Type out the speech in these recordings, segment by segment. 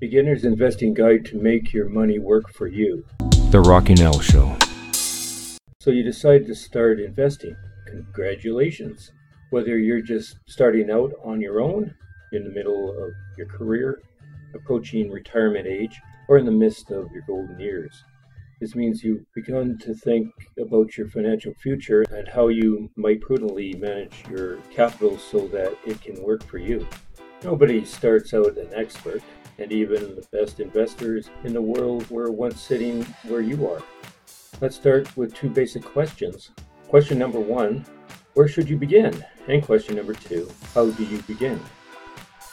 Beginner's Investing Guide to Make Your Money Work for You. The Rockinell Show. So you decide to start investing. Congratulations. Whether you're just starting out on your own, in the middle of your career, approaching retirement age, or in the midst of your golden years. This means you've begun to think about your financial future and how you might prudently manage your capital so that it can work for you. Nobody starts out an expert, and even the best investors in the world were once sitting where you are. Let's start with two basic questions. Question number one Where should you begin? And question number two How do you begin?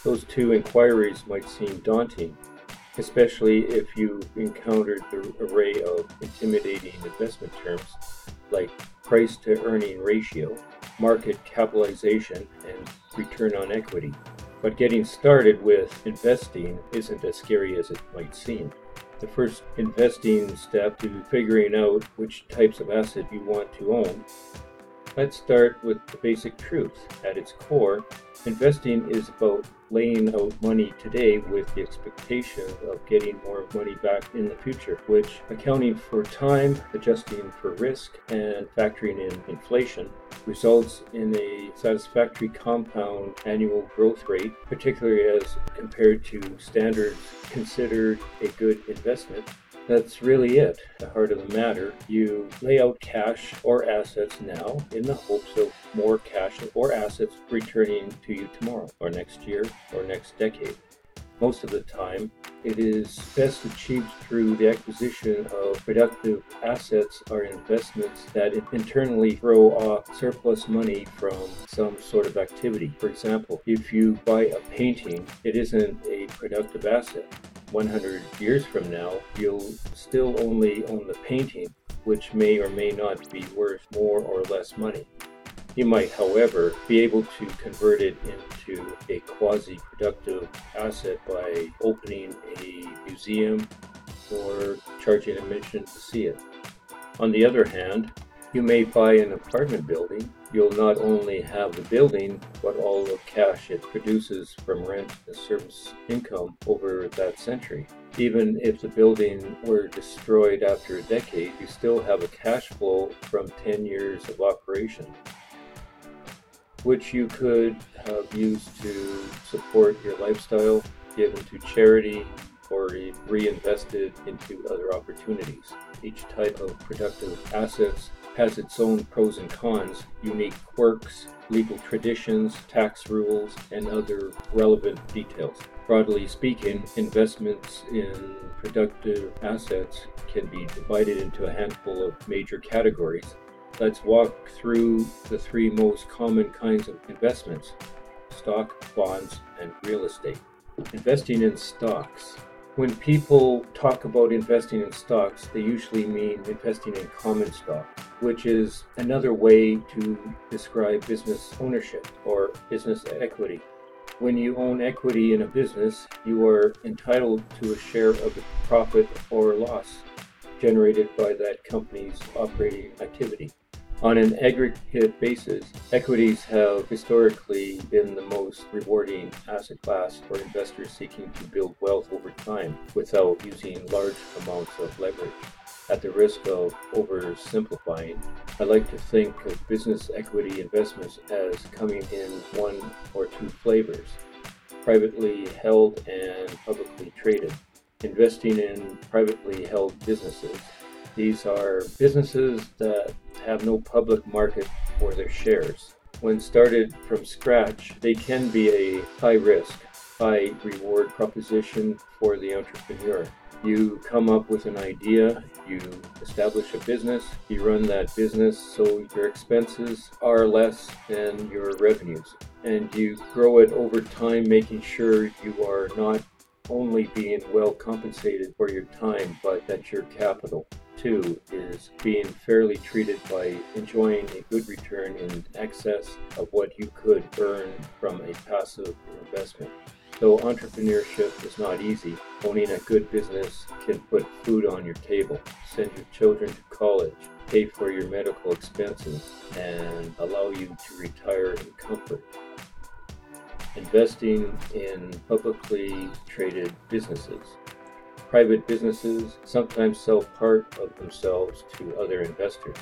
Those two inquiries might seem daunting, especially if you encountered the array of intimidating investment terms like price to earning ratio, market capitalization, and return on equity. But getting started with investing isn't as scary as it might seem. The first investing step to figuring out which types of asset you want to own Let's start with the basic truth. At its core, investing is about laying out money today with the expectation of getting more money back in the future, which, accounting for time, adjusting for risk, and factoring in inflation, results in a satisfactory compound annual growth rate, particularly as compared to standards considered a good investment that's really it, the heart of the matter. You lay out cash or assets now in the hopes of more cash or assets returning to you tomorrow, or next year, or next decade. Most of the time, it is best achieved through the acquisition of productive assets or investments that internally throw off surplus money from some sort of activity. For example, if you buy a painting, it isn't a productive asset 100 years from now, you'll still only own the painting, which may or may not be worth more or less money. You might, however, be able to convert it into a quasi productive asset by opening a museum or charging admission to see it. On the other hand, you may buy an apartment building. You'll not only have the building, but all the cash it produces from rent and service income over that century. Even if the building were destroyed after a decade, you still have a cash flow from 10 years of operation, which you could have used to support your lifestyle, given to charity, or reinvested into other opportunities. Each type of productive assets has its own pros and cons, unique quirks, legal traditions, tax rules, and other relevant details. Broadly speaking, investments in productive assets can be divided into a handful of major categories. Let's walk through the three most common kinds of investments stock, bonds, and real estate. Investing in stocks when people talk about investing in stocks, they usually mean investing in common stock, which is another way to describe business ownership or business equity. When you own equity in a business, you are entitled to a share of the profit or loss generated by that company's operating activity. On an aggregate basis, equities have historically been the most rewarding asset class for investors seeking to build wealth over time without using large amounts of leverage. At the risk of oversimplifying, I like to think of business equity investments as coming in one or two flavors privately held and publicly traded. Investing in privately held businesses these are businesses that have no public market for their shares. When started from scratch, they can be a high risk, high reward proposition for the entrepreneur. You come up with an idea, you establish a business, you run that business so your expenses are less than your revenues. And you grow it over time, making sure you are not only being well compensated for your time, but that your capital too is being fairly treated by enjoying a good return in excess of what you could earn from a passive investment. Though entrepreneurship is not easy, owning a good business can put food on your table, send your children to college, pay for your medical expenses, and allow you to retire in comfort. investing in publicly traded businesses. Private businesses sometimes sell part of themselves to other investors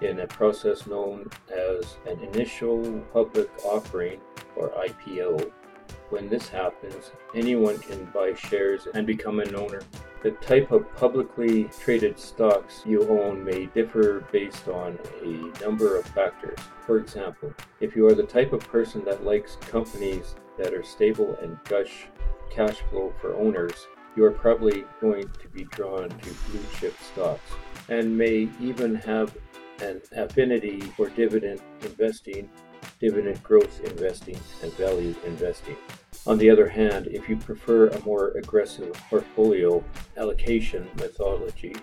in a process known as an initial public offering or IPO. When this happens, anyone can buy shares and become an owner. The type of publicly traded stocks you own may differ based on a number of factors. For example, if you are the type of person that likes companies that are stable and gush cash flow for owners, you are probably going to be drawn to blue chip stocks and may even have an affinity for dividend investing, dividend growth investing, and value investing. On the other hand, if you prefer a more aggressive portfolio allocation methodology,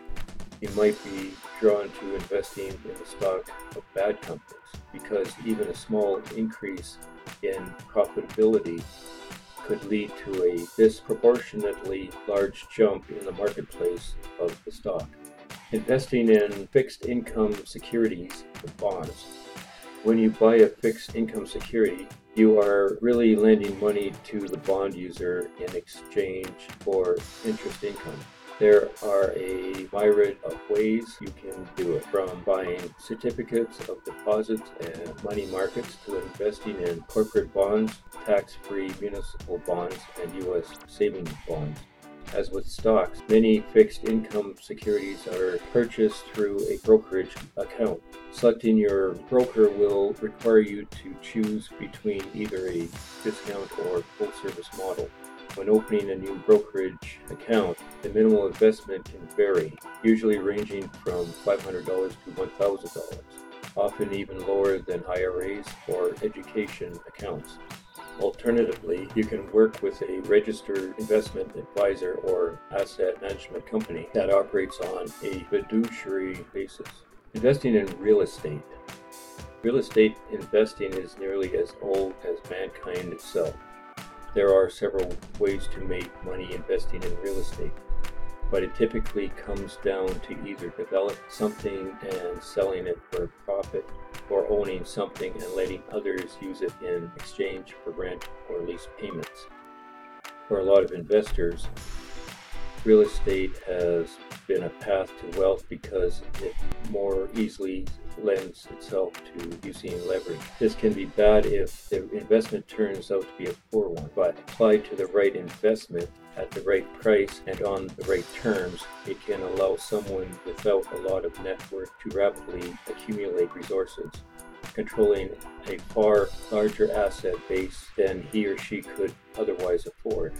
you might be drawn to investing in the stock of bad companies because even a small increase in profitability could lead to a disproportionately large jump in the marketplace of the stock. Investing in fixed income securities, bonds. When you buy a fixed income security, you are really lending money to the bond user in exchange for interest income. There are a myriad of ways you can do it, from buying certificates of deposits and money markets to investing in corporate bonds, tax free municipal bonds, and U.S. savings bonds. As with stocks, many fixed income securities are purchased through a brokerage account. Selecting your broker will require you to choose between either a discount or full service model. When opening a new brokerage account, the minimal investment can vary, usually ranging from $500 to $1,000, often even lower than IRAs or education accounts. Alternatively, you can work with a registered investment advisor or asset management company that operates on a fiduciary basis. Investing in real estate. Real estate investing is nearly as old as mankind itself. There are several ways to make money investing in real estate, but it typically comes down to either develop something and selling it for profit or owning something and letting others use it in exchange for rent or lease payments. For a lot of investors, real estate has been a path to wealth because it more easily lends itself to using leverage. This can be bad if the investment turns out to be a poor one, but applied to the right investment at the right price and on the right terms, it can allow someone without a lot of net worth to rapidly accumulate resources, controlling a far larger asset base than he or she could otherwise afford.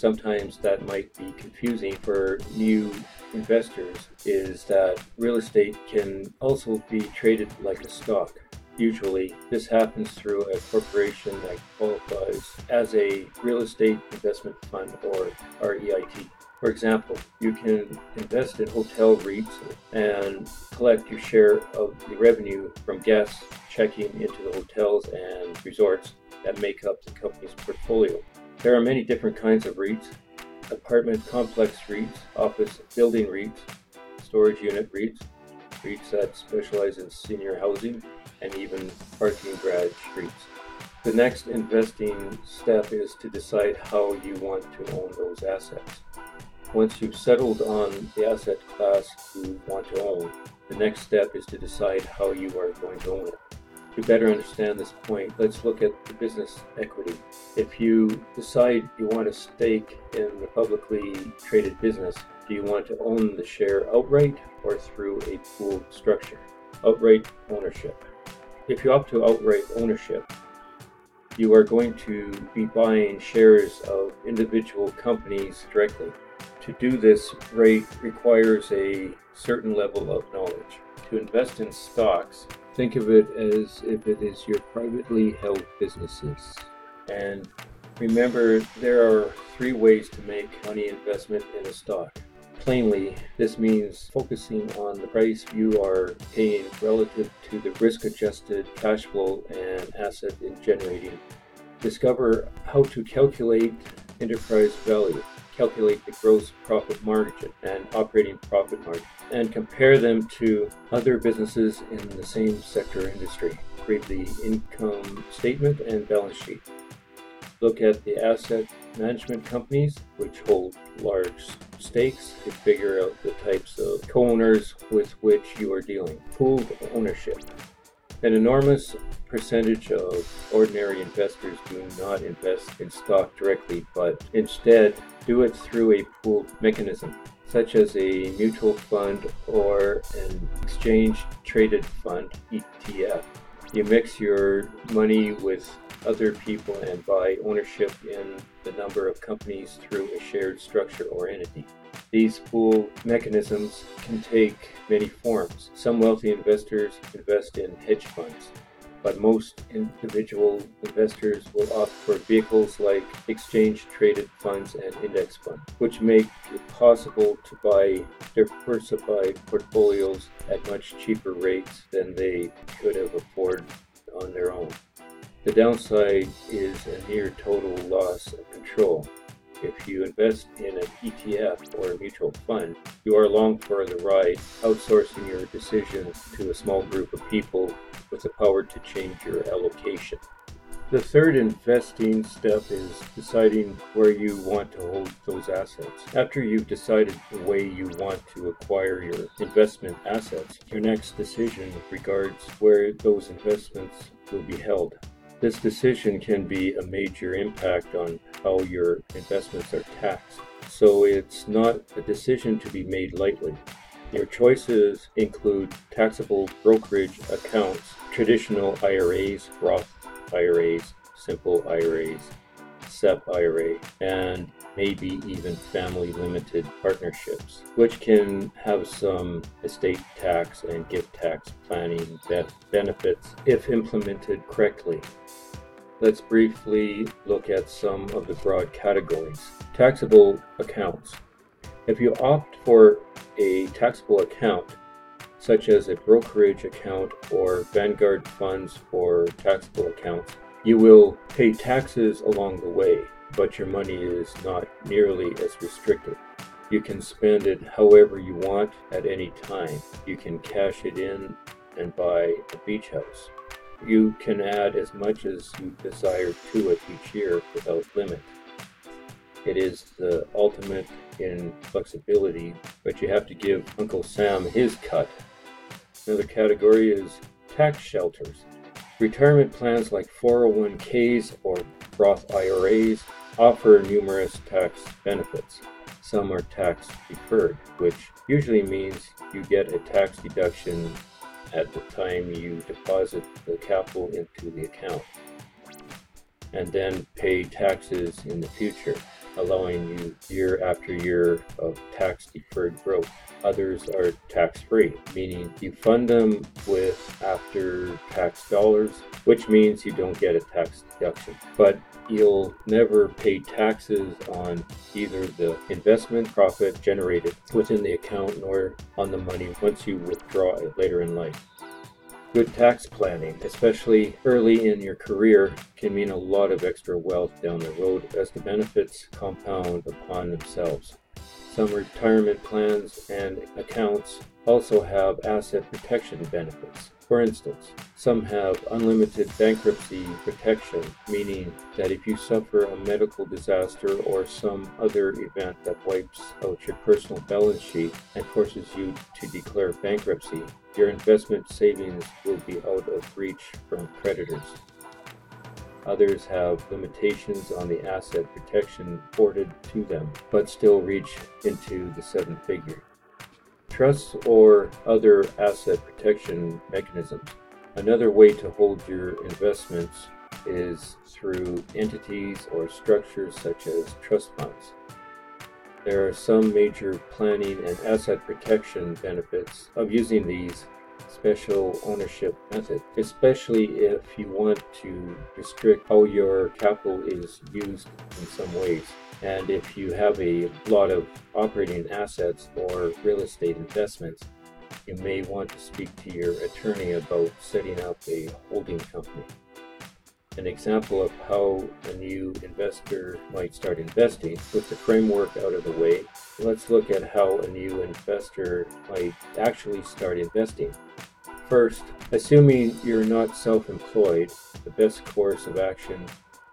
Sometimes that might be confusing for new investors is that real estate can also be traded like a stock. Usually, this happens through a corporation that qualifies as a real estate investment fund or REIT. For example, you can invest in hotel REITs and collect your share of the revenue from guests checking into the hotels and resorts that make up the company's portfolio. There are many different kinds of REITs apartment complex REITs, office building REITs, storage unit REITs, REITs that specialize in senior housing, and even parking garage REITs. The next investing step is to decide how you want to own those assets. Once you've settled on the asset class you want to own, the next step is to decide how you are going to own it. To better understand this point, let's look at the business equity. If you decide you want a stake in a publicly traded business, do you want to own the share outright or through a pooled structure? Outright ownership. If you opt to outright ownership, you are going to be buying shares of individual companies directly. To do this right requires a certain level of knowledge. To invest in stocks, think of it as if it is your privately held businesses. And remember, there are three ways to make money investment in a stock. Plainly, this means focusing on the price you are paying relative to the risk adjusted cash flow and asset in generating. Discover how to calculate enterprise value, calculate the gross profit margin and operating profit margin, and compare them to other businesses in the same sector industry. read the income statement and balance sheet. Look at the asset management companies, which hold large stakes to figure out the types of co-owners with which you are dealing. Pooled ownership. An enormous percentage of ordinary investors do not invest in stock directly, but instead do it through a pooled mechanism, such as a mutual fund or an exchange traded fund ETF. You mix your money with other people and buy ownership in the number of companies through a shared structure or entity. These pool mechanisms can take many forms. Some wealthy investors invest in hedge funds, but most individual investors will opt for vehicles like exchange traded funds and index funds, which make it possible to buy diversified portfolios at much cheaper rates than they could have afforded on their own. The downside is a near total loss of control. If you invest in an ETF or a mutual fund, you are along for the ride, outsourcing your decisions to a small group of people with the power to change your allocation. The third investing step is deciding where you want to hold those assets. After you've decided the way you want to acquire your investment assets, your next decision regards where those investments will be held. This decision can be a major impact on how your investments are taxed. So it's not a decision to be made lightly. Your choices include taxable brokerage accounts, traditional IRAs, Roth IRAs, simple IRAs, SEP IRA, and maybe even family limited partnerships, which can have some estate tax and gift tax planning benefits if implemented correctly. Let's briefly look at some of the broad categories. Taxable accounts. If you opt for a taxable account, such as a brokerage account or Vanguard funds for taxable accounts, you will pay taxes along the way, but your money is not nearly as restricted. You can spend it however you want at any time. You can cash it in and buy a beach house. You can add as much as you desire to it each year without limit. It is the ultimate in flexibility, but you have to give Uncle Sam his cut. Another category is tax shelters. Retirement plans like 401ks or Roth IRAs offer numerous tax benefits. Some are tax deferred, which usually means you get a tax deduction at the time you deposit the capital into the account and then pay taxes in the future, allowing you year after year of tax deferred growth. Others are tax free, meaning you fund them with after tax dollars, which means you don't get a tax deduction. But you'll never pay taxes on either the investment profit generated within the account nor on the money once you withdraw it later in life. Good tax planning, especially early in your career, can mean a lot of extra wealth down the road as the benefits compound upon themselves. Some retirement plans and accounts also have asset protection benefits. For instance, some have unlimited bankruptcy protection, meaning that if you suffer a medical disaster or some other event that wipes out your personal balance sheet and forces you to declare bankruptcy, your investment savings will be out of reach from creditors. Others have limitations on the asset protection afforded to them, but still reach into the seven figure. Trusts or other asset protection mechanisms. Another way to hold your investments is through entities or structures such as trust funds. There are some major planning and asset protection benefits of using these special ownership method, especially if you want to restrict how your capital is used in some ways. And if you have a lot of operating assets or real estate investments, you may want to speak to your attorney about setting up a holding company. An example of how a new investor might start investing. With the framework out of the way, let's look at how a new investor might actually start investing. First, assuming you're not self employed, the best course of action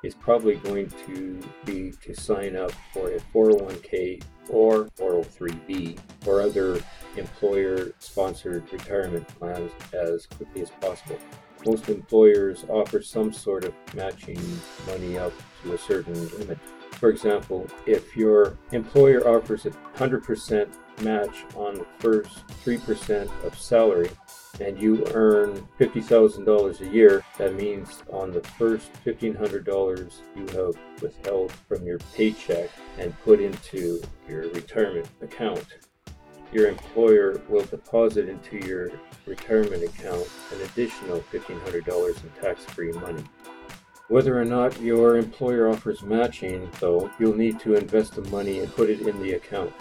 is probably going to be to sign up for a 401k or 403b or other employer sponsored retirement plans as quickly as possible. Most employers offer some sort of matching money up to a certain limit. For example, if your employer offers a 100% match on the first 3% of salary, and you earn $50,000 a year, that means on the first $1,500 you have withheld from your paycheck and put into your retirement account, your employer will deposit into your retirement account an additional $1,500 in tax free money. Whether or not your employer offers matching, though, you'll need to invest the money and put it in the account.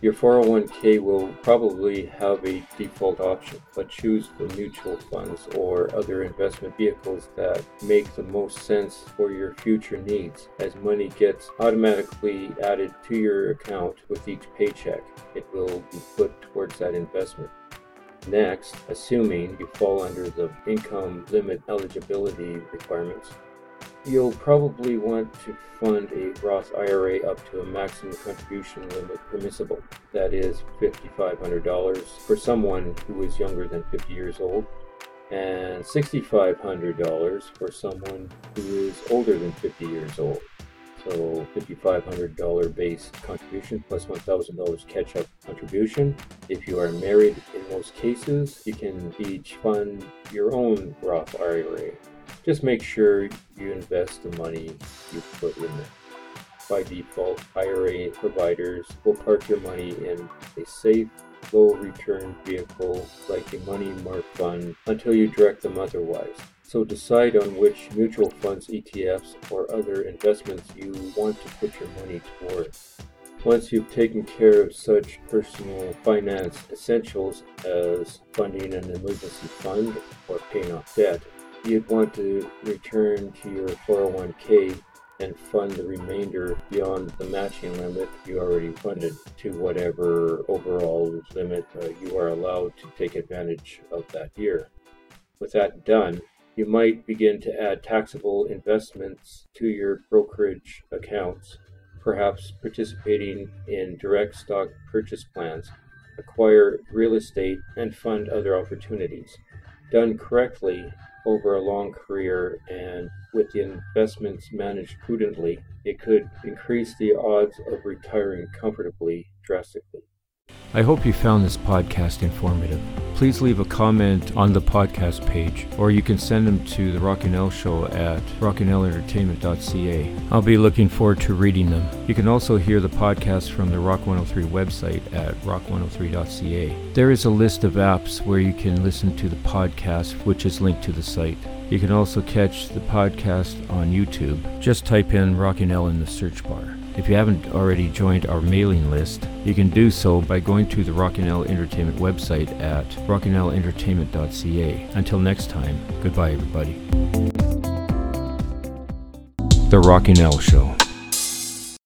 Your 401k will probably have a default option, but choose the mutual funds or other investment vehicles that make the most sense for your future needs, as money gets automatically added to your account with each paycheck. It will be put towards that investment. Next, assuming you fall under the income limit eligibility requirements, You'll probably want to fund a Roth IRA up to a maximum contribution limit permissible, that is $5,500 for someone who is younger than 50 years old, and $6,500 for someone who is older than 50 years old. So $5,500 base contribution plus $1,000 catch up contribution. If you are married, in most cases, you can each fund your own Roth IRA just make sure you invest the money you put in there. By default, IRA providers will park your money in a safe, low return vehicle like a money market fund until you direct them otherwise. So decide on which mutual funds, ETFs, or other investments you want to put your money toward. Once you've taken care of such personal finance essentials as funding an emergency fund or paying off debt, you'd want to return to your 401k and fund the remainder beyond the matching limit you already funded to whatever overall limit uh, you are allowed to take advantage of that year. With that done, you might begin to add taxable investments to your brokerage accounts, perhaps participating in direct stock purchase plans, acquire real estate, and fund other opportunities. Done correctly, over a long career and with the investments managed prudently, it could increase the odds of retiring comfortably drastically. I hope you found this podcast informative. Please leave a comment on the podcast page, or you can send them to the Rockinell Show at rockinnellentertainment.ca. I'll be looking forward to reading them. You can also hear the podcast from the Rock 103 website at rock103.ca. There is a list of apps where you can listen to the podcast, which is linked to the site. You can also catch the podcast on YouTube. Just type in Rockinell in the search bar. If you haven't already joined our mailing list, you can do so by going to the Rockinell Entertainment website at rockinnellentertainment.ca. Until next time, goodbye, everybody. The Rockinell Show.